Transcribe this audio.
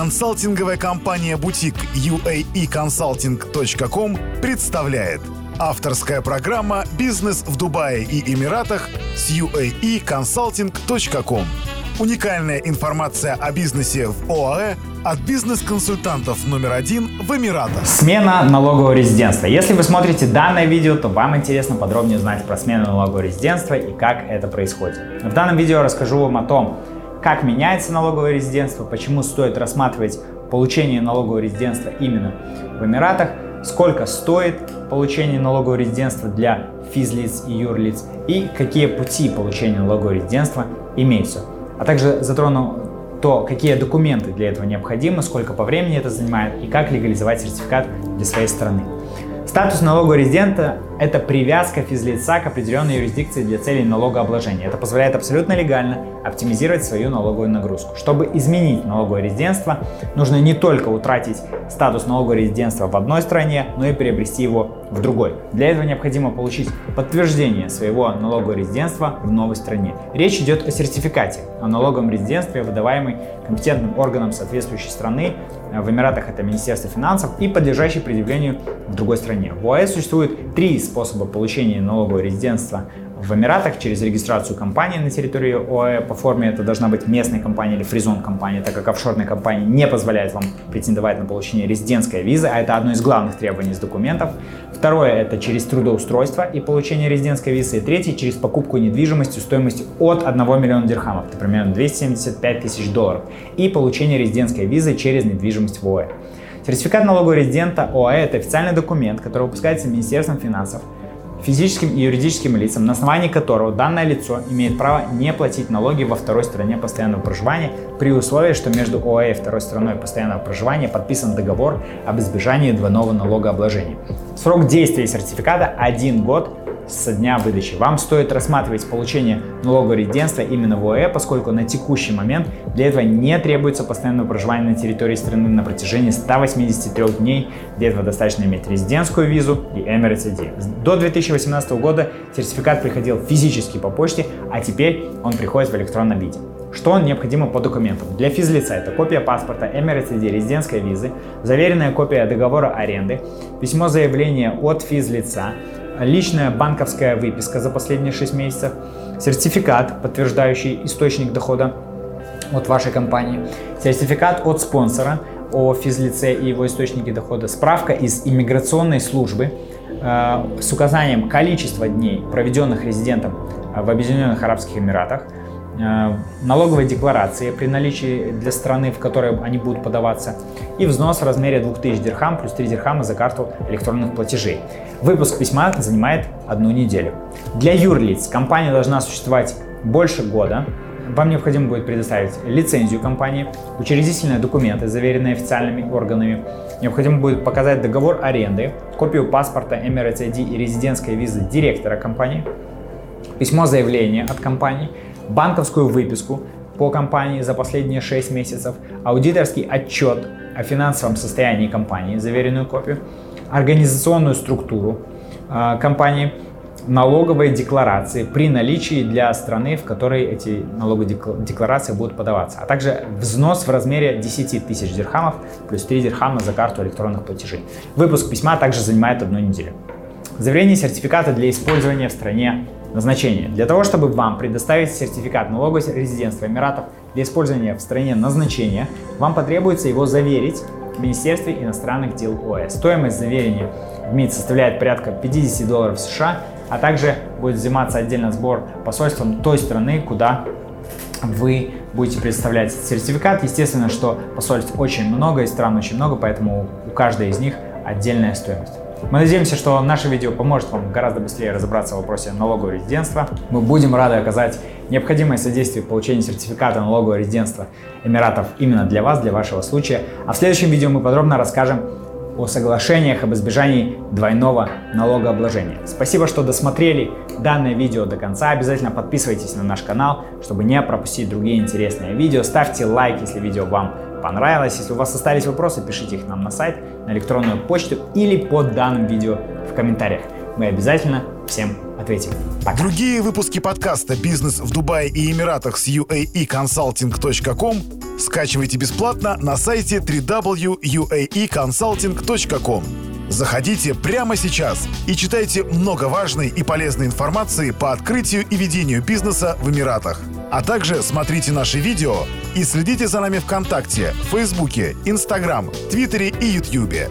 Консалтинговая компания «Бутик» uaeconsulting.com представляет Авторская программа «Бизнес в Дубае и Эмиратах» с uaeconsulting.com Уникальная информация о бизнесе в ОАЭ от бизнес-консультантов номер один в Эмиратах. Смена налогового резидентства. Если вы смотрите данное видео, то вам интересно подробнее узнать про смену налогового резидентства и как это происходит. В данном видео расскажу вам о том, как меняется налоговое резидентство, почему стоит рассматривать получение налогового резидентства именно в Эмиратах, сколько стоит получение налогового резидентства для физлиц и юрлиц и какие пути получения налогового резидентства имеются а также затрону то, какие документы для этого необходимы, сколько по времени это занимает и как легализовать сертификат для своей страны. Статус налогового резидента – это привязка физлица к определенной юрисдикции для целей налогообложения. Это позволяет абсолютно легально оптимизировать свою налоговую нагрузку. Чтобы изменить налоговое резидентство, нужно не только утратить статус налогового резидентства в одной стране, но и приобрести его в другой. Для этого необходимо получить подтверждение своего налогового резидентства в новой стране. Речь идет о сертификате о налоговом резидентстве, выдаваемый компетентным органом соответствующей страны. В Эмиратах это Министерство финансов и подлежащий предъявлению в другой стране. В ОАЭ существует три способа получения налогового резидентства в Эмиратах через регистрацию компании на территории ОАЭ. По форме это должна быть местная компания или фризон компания, так как офшорная компания не позволяет вам претендовать на получение резидентской визы, а это одно из главных требований из документов. Второе это через трудоустройство и получение резидентской визы. И третье через покупку недвижимости стоимостью от 1 миллиона дирхамов, это примерно 275 тысяч долларов, и получение резидентской визы через недвижимость в ОАЭ. Сертификат налогового резидента ОАЭ – это официальный документ, который выпускается Министерством финансов физическим и юридическим лицам, на основании которого данное лицо имеет право не платить налоги во второй стране постоянного проживания при условии, что между ОАЭ и второй страной постоянного проживания подписан договор об избежании двойного налогообложения. Срок действия сертификата – один год со дня выдачи. Вам стоит рассматривать получение налогового резидентства именно в ОЭ, поскольку на текущий момент для этого не требуется постоянное проживание на территории страны на протяжении 183 дней. Для этого достаточно иметь резидентскую визу и Emirates. До 2018 года сертификат приходил физически по почте, а теперь он приходит в электронном виде. Что необходимо по документам? Для физлица это копия паспорта, Emirates резидентской визы, заверенная копия договора аренды, письмо заявления от физлица, личная банковская выписка за последние 6 месяцев, сертификат, подтверждающий источник дохода от вашей компании, сертификат от спонсора о физлице и его источнике дохода, справка из иммиграционной службы э, с указанием количества дней, проведенных резидентом в Объединенных Арабских Эмиратах, Э, налоговой декларации при наличии для страны, в которой они будут подаваться, и взнос в размере 2000 дирхам плюс 3 дирхама за карту электронных платежей. Выпуск письма занимает одну неделю. Для юрлиц компания должна существовать больше года. Вам необходимо будет предоставить лицензию компании, учредительные документы, заверенные официальными органами. Необходимо будет показать договор аренды, копию паспорта Emirates ID и резидентской визы директора компании, письмо заявления от компании – банковскую выписку по компании за последние 6 месяцев, аудиторский отчет о финансовом состоянии компании, заверенную копию, организационную структуру э, компании, налоговые декларации при наличии для страны, в которой эти налоговые декларации будут подаваться, а также взнос в размере 10 тысяч дирхамов плюс 3 дирхама за карту электронных платежей. Выпуск письма также занимает одну неделю. Заверение сертификата для использования в стране назначения. Для того, чтобы вам предоставить сертификат налогового резидентства Эмиратов для использования в стране назначения, вам потребуется его заверить в Министерстве иностранных дел ОС. Стоимость заверения в МИД составляет порядка 50 долларов США, а также будет взиматься отдельно сбор посольством той страны, куда вы будете представлять сертификат. Естественно, что посольств очень много и стран очень много, поэтому у каждой из них отдельная стоимость. Мы надеемся, что наше видео поможет вам гораздо быстрее разобраться в вопросе налогового резидентства. Мы будем рады оказать необходимое содействие в получении сертификата налогового резидентства Эмиратов именно для вас, для вашего случая. А в следующем видео мы подробно расскажем о соглашениях об избежании двойного налогообложения. Спасибо, что досмотрели данное видео до конца. Обязательно подписывайтесь на наш канал, чтобы не пропустить другие интересные видео. Ставьте лайк, если видео вам понравилось. Если у вас остались вопросы, пишите их нам на сайт, на электронную почту или под данным видео в комментариях. Мы обязательно всем ответим. Пока. Другие выпуски подкаста «Бизнес в Дубае и Эмиратах» с uaeconsulting.com Скачивайте бесплатно на сайте www.uaeconsulting.com. Заходите прямо сейчас и читайте много важной и полезной информации по открытию и ведению бизнеса в Эмиратах. А также смотрите наши видео и следите за нами ВКонтакте, Фейсбуке, Инстаграм, Твиттере и Ютьюбе.